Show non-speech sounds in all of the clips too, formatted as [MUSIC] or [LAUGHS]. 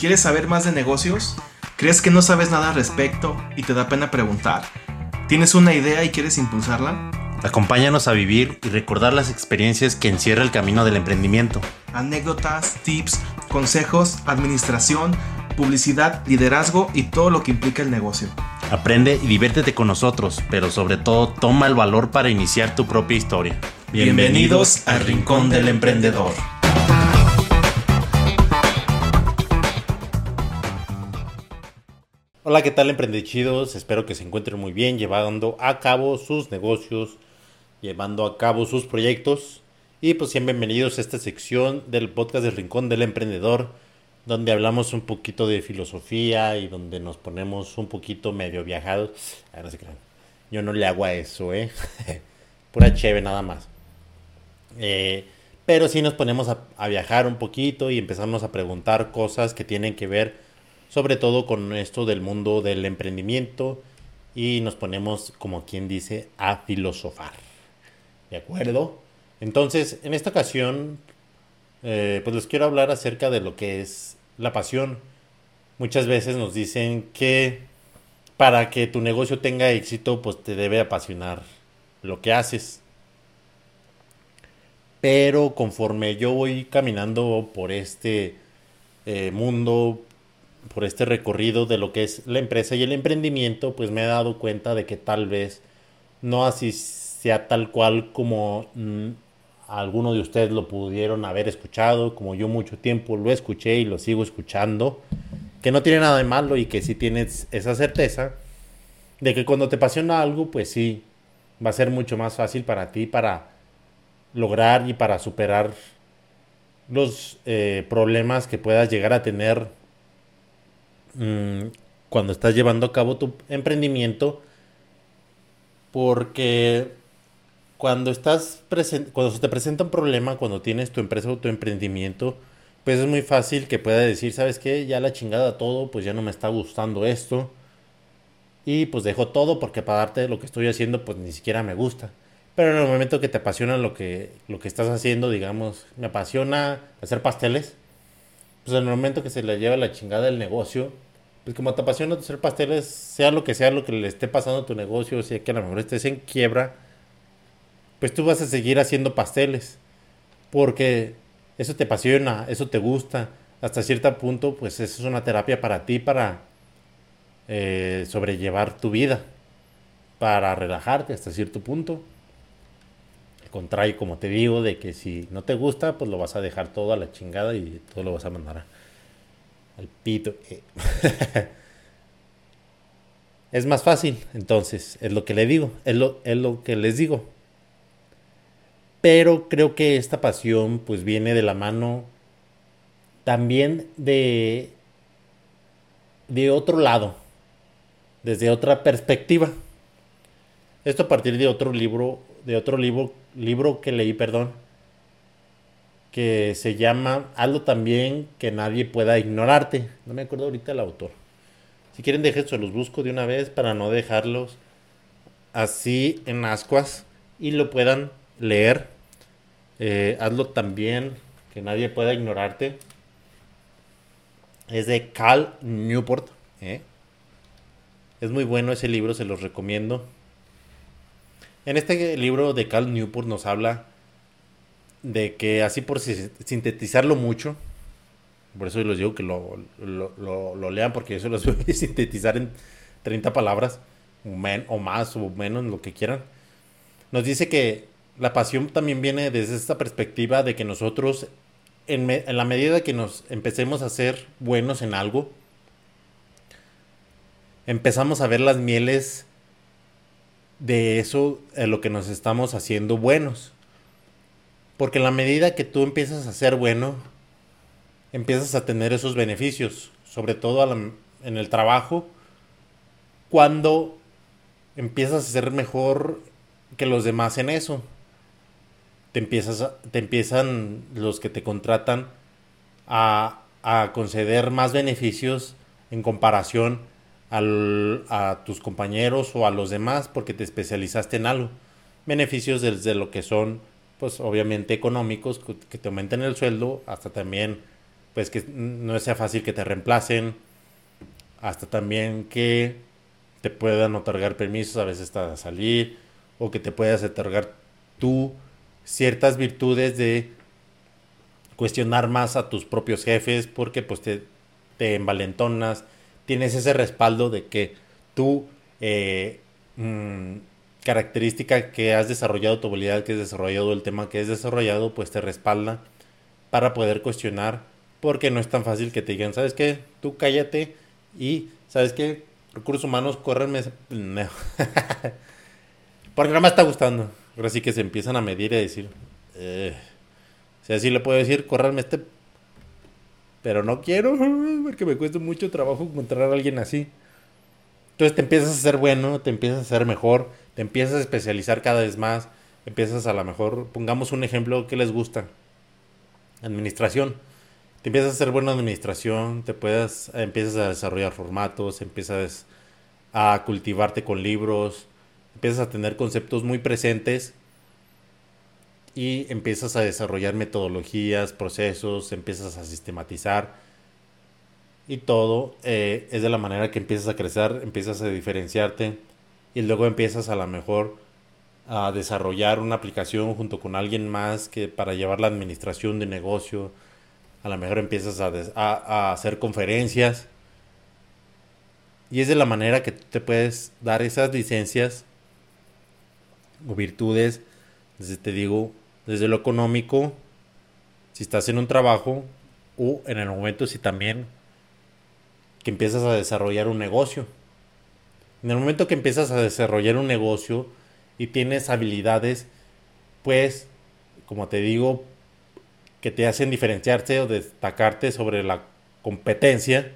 ¿Quieres saber más de negocios? ¿Crees que no sabes nada al respecto y te da pena preguntar? ¿Tienes una idea y quieres impulsarla? Acompáñanos a vivir y recordar las experiencias que encierra el camino del emprendimiento. Anécdotas, tips, consejos, administración, publicidad, liderazgo y todo lo que implica el negocio. Aprende y diviértete con nosotros, pero sobre todo toma el valor para iniciar tu propia historia. Bienvenidos al Rincón del Emprendedor. Hola, ¿qué tal emprendechidos? Espero que se encuentren muy bien llevando a cabo sus negocios, llevando a cabo sus proyectos. Y pues bienvenidos a esta sección del podcast del Rincón del Emprendedor, donde hablamos un poquito de filosofía y donde nos ponemos un poquito medio viajados. Ah. Yo no le hago a eso, ¿eh? [LAUGHS] Pura cheve nada más. Eh, pero sí nos ponemos a viajar un poquito y empezamos a preguntar cosas que tienen que ver sobre todo con esto del mundo del emprendimiento y nos ponemos, como quien dice, a filosofar. ¿De acuerdo? Entonces, en esta ocasión, eh, pues les quiero hablar acerca de lo que es la pasión. Muchas veces nos dicen que para que tu negocio tenga éxito, pues te debe apasionar lo que haces. Pero conforme yo voy caminando por este eh, mundo, por este recorrido de lo que es la empresa y el emprendimiento, pues me he dado cuenta de que tal vez no así sea tal cual como mm, algunos de ustedes lo pudieron haber escuchado, como yo mucho tiempo lo escuché y lo sigo escuchando, que no tiene nada de malo y que si tienes esa certeza de que cuando te apasiona algo, pues sí, va a ser mucho más fácil para ti para lograr y para superar los eh, problemas que puedas llegar a tener Mm, cuando estás llevando a cabo tu emprendimiento porque cuando estás cuando se te presenta un problema cuando tienes tu empresa o tu emprendimiento pues es muy fácil que pueda decir sabes qué ya la chingada todo pues ya no me está gustando esto y pues dejo todo porque para darte lo que estoy haciendo pues ni siquiera me gusta. Pero en el momento que te apasiona lo que lo que estás haciendo digamos me apasiona hacer pasteles pues en el momento que se le lleva la chingada el negocio, pues como te apasiona hacer pasteles, sea lo que sea lo que le esté pasando a tu negocio, sea que a lo mejor estés en quiebra, pues tú vas a seguir haciendo pasteles. Porque eso te apasiona, eso te gusta. Hasta cierto punto, pues eso es una terapia para ti, para eh, sobrellevar tu vida, para relajarte hasta cierto punto contrario, como te digo, de que si no te gusta, pues lo vas a dejar todo a la chingada y todo lo vas a mandar al pito. [LAUGHS] Es más fácil, entonces, es lo que le digo, es lo, es lo que les digo. Pero creo que esta pasión pues viene de la mano también de de otro lado, desde otra perspectiva. Esto a partir de otro libro, de otro libro libro que leí, perdón, que se llama Hazlo también que nadie pueda ignorarte. No me acuerdo ahorita el autor. Si quieren, déjense, los busco de una vez para no dejarlos así en ascuas y lo puedan leer. Eh, hazlo también que nadie pueda ignorarte. Es de Cal Newport. ¿eh? Es muy bueno ese libro, se los recomiendo. En este libro de Cal Newport nos habla de que así por sintetizarlo mucho, por eso les digo que lo, lo, lean porque se los [LAUGHS] voy a sintetizar en 30 palabras, o más o menos, lo que quieran. Nos dice que la pasión también viene desde esta perspectiva de que nosotros, en, en la medida que nos empecemos a ser buenos en algo, empezamos a ver las mieles de eso en lo que nos estamos haciendo buenos. Porque en la medida que tú empiezas a ser bueno, empiezas a tener esos beneficios, sobre todo en el trabajo, cuando empiezas a ser mejor que los demás en eso. Te, empiezas te empiezan los que te contratan a, a conceder más beneficios en comparación a tus compañeros o a los demás porque te especializaste en algo. Beneficios desde lo que son, pues obviamente económicos, que te aumenten el sueldo, hasta también pues que no sea fácil que te reemplacen, hasta también que te puedan otorgar permisos a veces para salir, o que te puedas otorgar tú ciertas virtudes de cuestionar más a tus propios jefes porque pues te, te envalentonas, tienes ese respaldo de que tú, eh, mm, característica que has desarrollado, tu habilidad que has desarrollado, el tema que has desarrollado, pues te respalda para poder cuestionar porque no es tan fácil que te digan, ¿sabes qué? Tú cállate y, ¿sabes qué? Recursos humanos, córrenme [LAUGHS] porque no me está gustando. Ahora sí que se empiezan a medir y a decir, eh, si así le puedo decir, córranme este. Pero no quiero, [LAUGHS] porque me cuesta mucho trabajo encontrar a alguien así. Entonces te empiezas a ser bueno, te empiezas a ser mejor, te empiezas a especializar cada vez más, empiezas a lo mejor, pongamos un ejemplo que les gusta. Administración. Te empiezas a ser bueno en administración, te puedes, empiezas a desarrollar formatos, empiezas a cultivarte con libros, empiezas a tener conceptos muy presentes y empiezas a desarrollar metodologías, procesos, empiezas a sistematizar y todo eh, es de la manera que empiezas a crecer, empiezas a diferenciarte y luego empiezas a lo mejor a desarrollar una aplicación junto con alguien más que para llevar la administración de negocio, a lo mejor empiezas a, a hacer conferencias. Y es de la manera que te puedes dar esas licencias o virtudes, desde te digo, desde lo económico, si estás en un trabajo o en el momento si también que empiezas a desarrollar un negocio. En el momento que empiezas a desarrollar un negocio y tienes habilidades, pues, como te digo, que te hacen diferenciarte o destacarte sobre la competencia,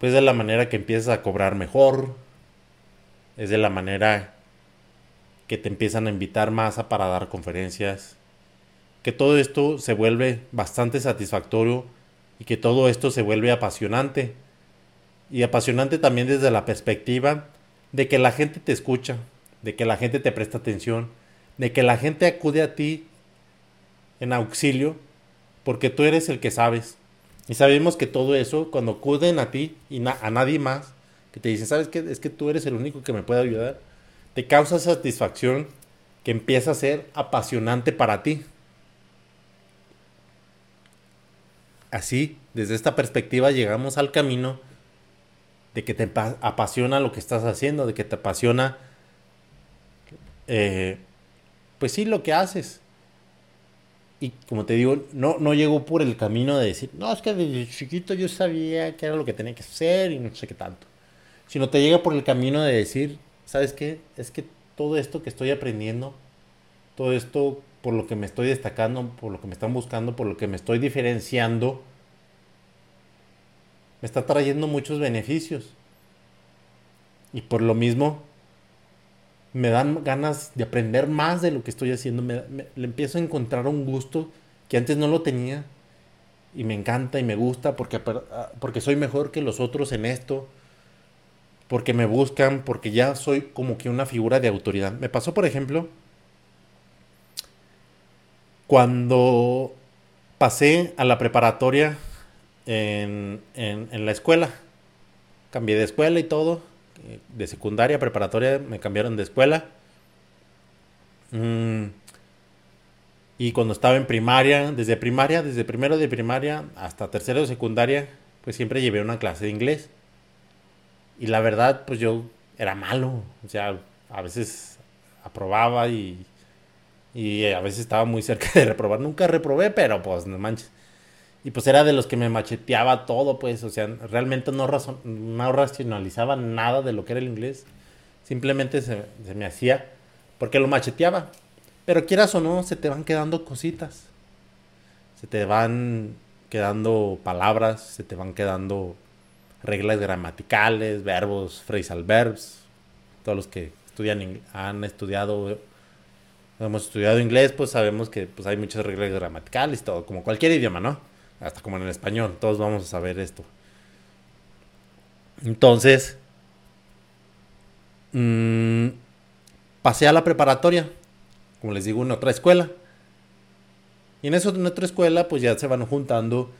pues de la manera que empiezas a cobrar mejor, es de la manera que te empiezan a invitar más a para dar conferencias, que todo esto se vuelve bastante satisfactorio y que todo esto se vuelve apasionante. Y apasionante también desde la perspectiva de que la gente te escucha, de que la gente te presta atención, de que la gente acude a ti en auxilio porque tú eres el que sabes. Y sabemos que todo eso, cuando acuden a ti y a nadie más, que te dicen, ¿sabes qué? Es que tú eres el único que me puede ayudar te causa satisfacción que empieza a ser apasionante para ti. Así, desde esta perspectiva llegamos al camino de que te apasiona lo que estás haciendo, de que te apasiona, eh, pues sí, lo que haces. Y como te digo, no, no llegó por el camino de decir, no, es que desde chiquito yo sabía que era lo que tenía que hacer y no sé qué tanto. Sino te llega por el camino de decir, ¿sabes qué? Es que todo esto que estoy aprendiendo, todo esto por lo que me estoy destacando, por lo que me están buscando, por lo que me estoy diferenciando, me está trayendo muchos beneficios. Y por lo mismo, me dan ganas de aprender más de lo que estoy haciendo. le empiezo a encontrar un gusto que antes no lo tenía. Y me encanta y me gusta porque, ah, porque soy mejor que los otros en esto porque me buscan, porque ya soy como que una figura de autoridad. Me pasó, por ejemplo, cuando pasé a la preparatoria en, la escuela. Cambié de escuela y todo. De secundaria, preparatoria, me cambiaron de escuela. Mm, y cuando estaba en primaria, desde primaria, desde primero de primaria hasta tercero de secundaria, pues siempre llevé una clase de inglés. Y la verdad, pues yo era malo. O sea, a veces aprobaba y, y a veces estaba muy cerca [LAUGHS] de reprobar. Nunca reprobé, pero pues no manches. Y pues era de los que me macheteaba todo, pues. O sea, realmente no, no racionalizaba nada de lo que era el inglés. Simplemente se, se me hacía porque lo macheteaba. Pero quieras o no, se te van quedando cositas. Se te van quedando palabras, se te van quedando reglas gramaticales, verbos, phrasal verbs. Todos los que estudian han estudiado hemos estudiado inglés, pues sabemos que pues hay muchas reglas gramaticales, todo, como cualquier idioma, ¿no? Hasta como en el español, todos vamos a saber esto. Entonces, mmm, pasé a la preparatoria, como les digo, en otra escuela. Y en eso, en otra escuela, pues ya se van juntando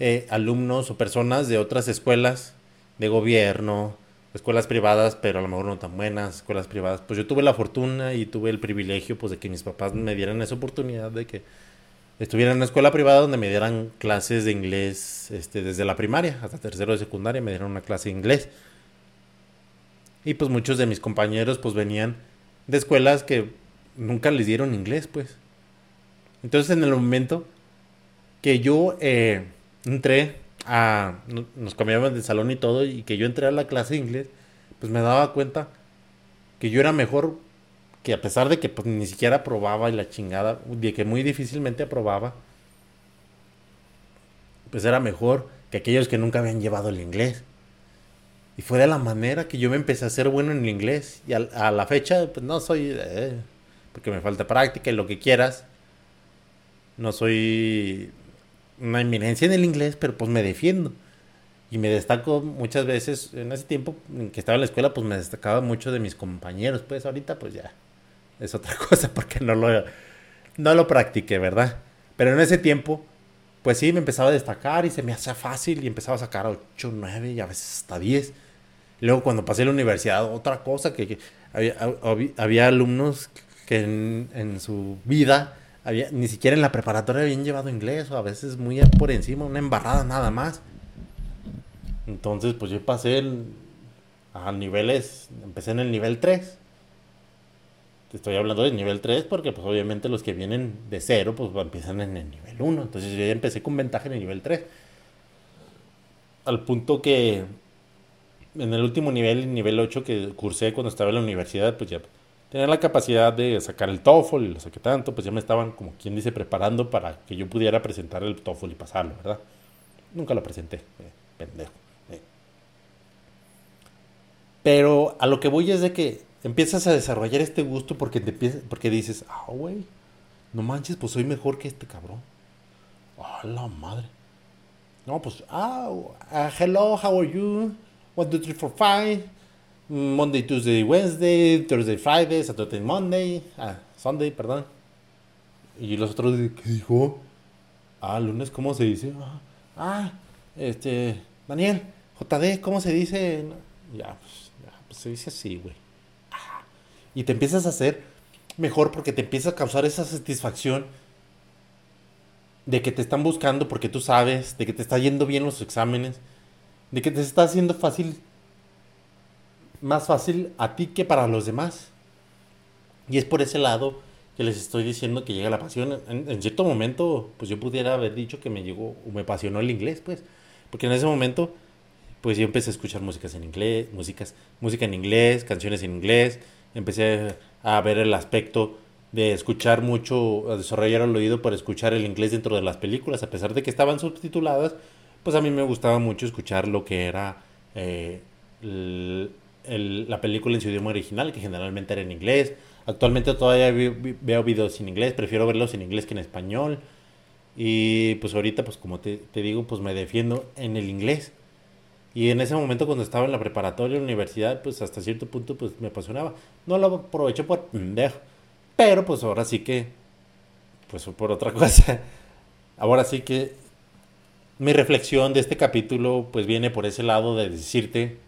eh, alumnos o personas de otras escuelas de gobierno, escuelas privadas, pero a lo mejor no tan buenas, escuelas privadas. Pues yo tuve la fortuna y tuve el privilegio pues de que mis papás me dieran esa oportunidad de que estuviera en una escuela privada donde me dieran clases de inglés este, desde la primaria hasta tercero de secundaria, me dieron una clase de inglés. Y pues muchos de mis compañeros pues venían de escuelas que nunca les dieron inglés, pues. Entonces en el momento que yo eh, entré a... Nos cambiaban de salón y todo y que yo entré a la clase de inglés, pues me daba cuenta que yo era mejor que a pesar de que pues, ni siquiera aprobaba y la chingada, de que muy difícilmente aprobaba, pues era mejor que aquellos que nunca habían llevado el inglés. Y fue de la manera que yo me empecé a hacer bueno en el inglés. Y a, la fecha, pues no soy... Eh, porque me falta práctica y lo que quieras. No soy una eminencia en el inglés, pero pues me defiendo. Y me destaco muchas veces, en ese tiempo en que estaba en la escuela, pues me destacaba mucho de mis compañeros. Pues ahorita pues ya es otra [LAUGHS] cosa porque no lo, no lo practiqué, ¿verdad? Pero en ese tiempo, pues sí, me empezaba a destacar y se me hacía fácil y empezaba a sacar 8, 9 y a veces hasta 10. Luego cuando pasé a la universidad, otra cosa que, había, alumnos que en, en, su vida, había, ni siquiera en la preparatoria habían llevado inglés o a veces muy por encima, una embarrada nada más. Entonces, pues yo pasé a niveles, empecé en el nivel 3 estoy hablando de nivel 3 porque pues obviamente los que vienen de 0 pues empiezan en el nivel 1. Entonces yo ya empecé con ventaja en el nivel 3. Al punto que en el último nivel, el nivel 8 que cursé cuando estaba en la universidad, pues ya tenía la capacidad de sacar el TOEFL y lo saqué tanto, pues ya me estaban, como quien dice, preparando para que yo pudiera presentar el TOEFL y pasarlo, ¿verdad? Nunca lo presenté, eh, pendejo. Eh. Pero a lo que voy es de que empiezas a desarrollar este gusto porque, te porque dices, ah, güey, no manches, pues soy mejor que este cabrón. Ah, la madre. No, pues, ah, uh, hello, how are you? One, two, three, four, five. Monday, Tuesday, Wednesday, Thursday, Friday, Saturday, Monday, ah, Sunday, perdón. Y los otros, ¿qué dijo? Ah, lunes, ¿cómo se dice? Ah, ah este, Daniel, JD, ¿cómo se dice? Ya, pues, ya, pues se dice así, güey y te empiezas a hacer mejor porque te empieza a causar esa satisfacción de que te están buscando porque tú sabes, de que te está yendo bien los exámenes, de que te está haciendo fácil, más fácil a ti que para los demás. Y es por ese lado que les estoy diciendo que llega la pasión. En, cierto momento, pues yo pudiera haber dicho que me llegó, o me apasionó el inglés, pues, porque en ese momento, pues yo empecé a escuchar músicas en inglés, músicas, música en inglés, canciones en inglés, empecé a ver el aspecto de escuchar mucho, a desarrollar el oído para escuchar el inglés dentro de las películas, a pesar de que estaban subtituladas, pues a mí me gustaba mucho escuchar lo que era eh, la película en su idioma original, que generalmente era en inglés. Actualmente todavía veo videos en inglés, prefiero verlos en inglés que en español. Y pues ahorita, pues como te, te digo, pues me defiendo en el inglés. Y en ese momento cuando estaba en la preparatoria, en la universidad, pues hasta cierto punto pues me apasionaba. No lo aproveché por pendejo. Pero pues ahora sí que, pues por otra [LAUGHS] cosa. Ahora sí que mi reflexión de este capítulo pues viene por ese lado de decirte,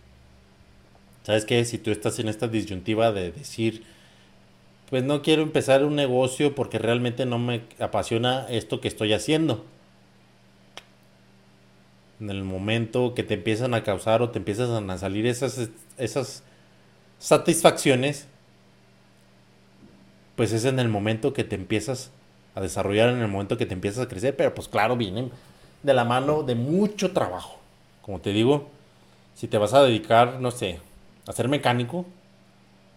¿sabes qué? Si tú estás en esta disyuntiva de decir, pues no quiero empezar un negocio porque realmente no me apasiona esto que estoy haciendo en el momento que te empiezan a causar o te empiezan a salir esas, esas satisfacciones, pues es en el momento que te empiezas a desarrollar, en el momento que te empiezas a crecer, pero pues claro, vienen de la mano de mucho trabajo. Como te digo, si te vas a dedicar, no sé, a ser mecánico,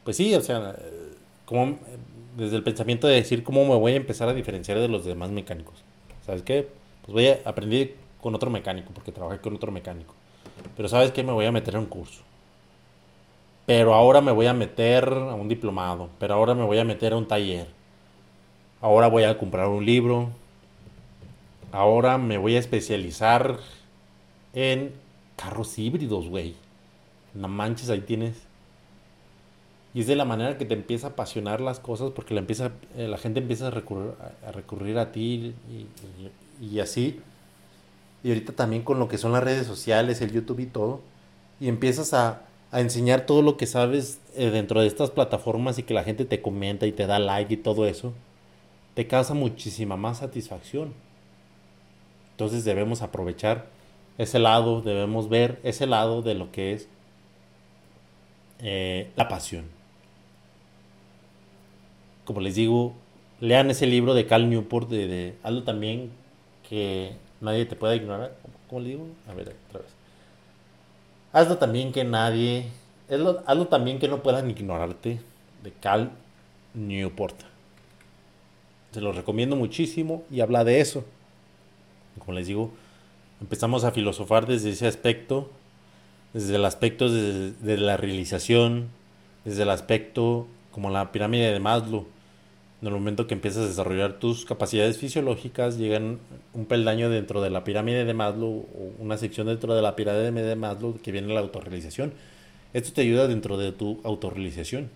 pues sí, o sea, como desde el pensamiento de decir cómo me voy a empezar a diferenciar de los demás mecánicos. ¿Sabes qué? Pues voy a aprender con otro mecánico, porque trabajé con otro mecánico. Pero sabes que me voy a meter a un curso. Pero ahora me voy a meter a un diplomado. Pero ahora me voy a meter a un taller. Ahora voy a comprar un libro. Ahora me voy a especializar en carros híbridos, güey. No manches, ahí tienes Y es de la manera que te empieza a apasionar las cosas porque la, empieza, eh, la gente empieza a recurrir a, recurrir a ti y, y, así. Y ahorita también con lo que son las redes sociales, el YouTube y todo. Y empiezas a, a enseñar todo lo que sabes eh, dentro de estas plataformas y que la gente te comenta y te da like y todo eso. Te causa muchísima más satisfacción. Entonces debemos aprovechar ese lado, debemos ver ese lado de lo que es eh, la pasión como les digo, lean ese libro de Cal Newport, de, algo también que nadie te pueda ignorar. ¿Cómo le digo? A ver, otra vez. Hazlo también que nadie, hazlo, también que no puedan ignorarte, de Cal Newport. Se lo recomiendo muchísimo y habla de eso. Como les digo, empezamos a filosofar desde ese aspecto, desde el aspecto de, la realización, desde el aspecto como la pirámide de Maslow en el momento que empiezas a desarrollar tus capacidades fisiológicas, llegan un peldaño dentro de la pirámide de Maslow o una sección dentro de la pirámide de Maslow que viene la autorrealización. Esto te ayuda dentro de tu autorrealización.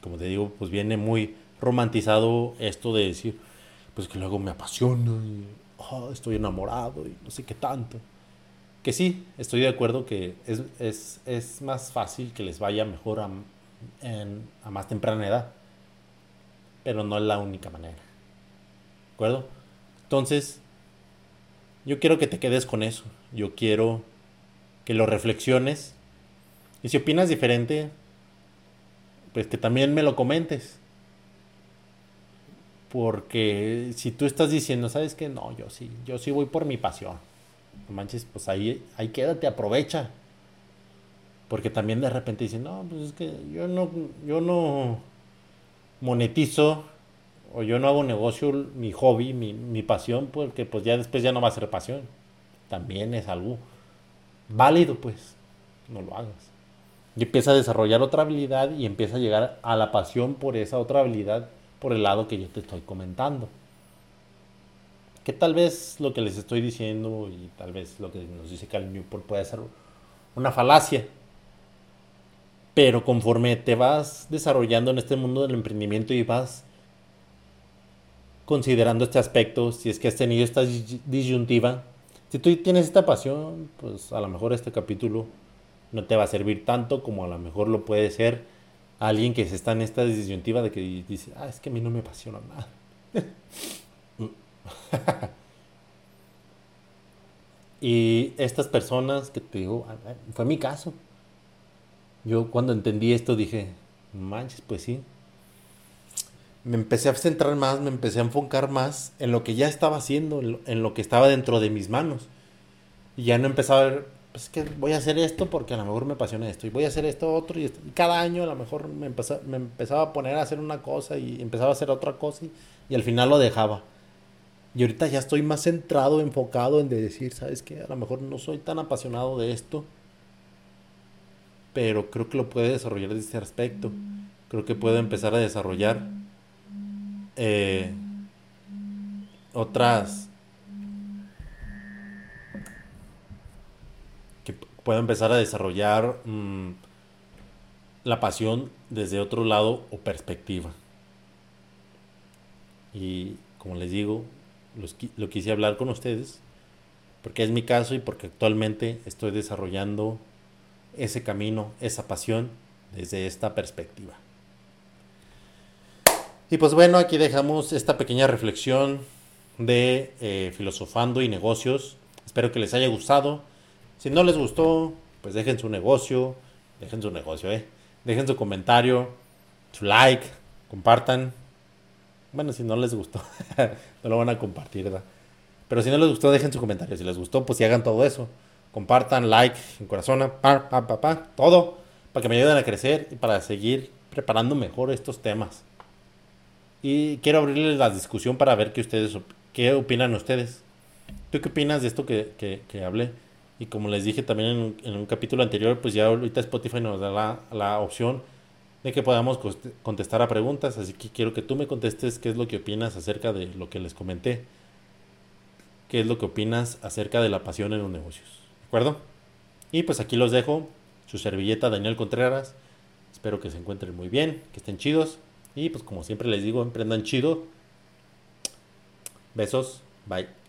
Como te digo, pues viene muy romantizado esto de decir, pues que luego me apasiona y ah, estoy enamorado y no sé qué tanto. Que sí, estoy de acuerdo que es, es, es más fácil que les vaya mejor a a más temprana edad. Pero no es la única manera. ¿De acuerdo? Entonces, yo quiero que te quedes con eso. Yo quiero que lo reflexiones. Y si opinas diferente, pues que también me lo comentes. Porque si tú estás diciendo, ¿sabes qué? No, yo sí, yo sí voy por mi pasión. No manches, pues ahí, ahí quédate, aprovecha. Porque también de repente dicen, no, pues es que yo no, yo no monetizo o yo no hago negocio, mi hobby, mi, mi pasión, porque pues ya después ya no va a ser pasión. También es algo válido, pues, no lo hagas. Y empieza a desarrollar otra habilidad y empieza a llegar a la pasión por esa otra habilidad, por el lado que yo te estoy comentando. Que tal vez lo que les estoy diciendo y tal vez lo que nos dice Cal Newport puede ser una falacia, pero conforme te vas desarrollando en este mundo del emprendimiento y vas considerando este aspecto, si es que has tenido esta disyuntiva, si tú tienes esta pasión, pues a lo mejor este capítulo no te va a servir tanto como a lo mejor lo puede ser alguien que se está en esta disyuntiva de que dice, ah, es que a mí no me apasiona nada. [LAUGHS] [LAUGHS] y estas personas que te digo, fue mi caso. Yo cuando entendí esto dije, manches, pues sí. Me empecé a centrar más, me empecé a enfocar más en lo que ya estaba haciendo, en lo, que estaba dentro de mis manos. Y ya no empezaba a ver, pues que voy a hacer esto porque a lo mejor me apasiona esto, y voy a hacer esto otro, y, cada año a lo mejor me, empezaba, a poner a hacer una cosa y empezaba a hacer otra cosa y al final lo dejaba. Y ahorita ya estoy más centrado, enfocado en decir, ¿sabes qué? A lo mejor no soy tan apasionado de esto pero creo que lo puede desarrollar de este aspecto. Creo que puede empezar a desarrollar eh, otras que pueda empezar a desarrollar mm, la pasión desde otro lado o perspectiva. Y como les digo, lo quise hablar con ustedes porque es mi caso y porque actualmente estoy desarrollando ese camino, esa pasión desde esta perspectiva. Y pues bueno, aquí dejamos esta pequeña reflexión de eh, filosofando y negocios. Espero que les haya gustado. Si no les gustó, pues dejen su negocio, dejen su negocio, eh. Dejen su comentario, su like, compartan. Bueno, si no les gustó, [LAUGHS] no lo van a compartir, ¿verdad? Pero si no les gustó, dejen su comentario. Si les gustó, pues si hagan todo eso compartan, like, corazón, pa, pa, pa, pa, todo, para que me ayuden a crecer y para seguir preparando mejor estos temas. Y quiero abrirles la discusión para ver qué ustedes, qué opinan ustedes. ¿Tú qué opinas de esto que, que, que hablé? Y como les dije también en en un, capítulo anterior, pues ya ahorita Spotify nos da la, la opción de que podamos contestar a preguntas. Así que quiero que tú me contestes qué es lo que opinas acerca de lo que les comenté. ¿Qué es lo que opinas acerca de la pasión en los negocios? ¿De acuerdo? Y pues aquí los dejo. su servilleta Daniel Contreras. Espero que se encuentren muy bien, que estén chidos. Y pues como siempre les digo, emprendan chido. Besos, bye.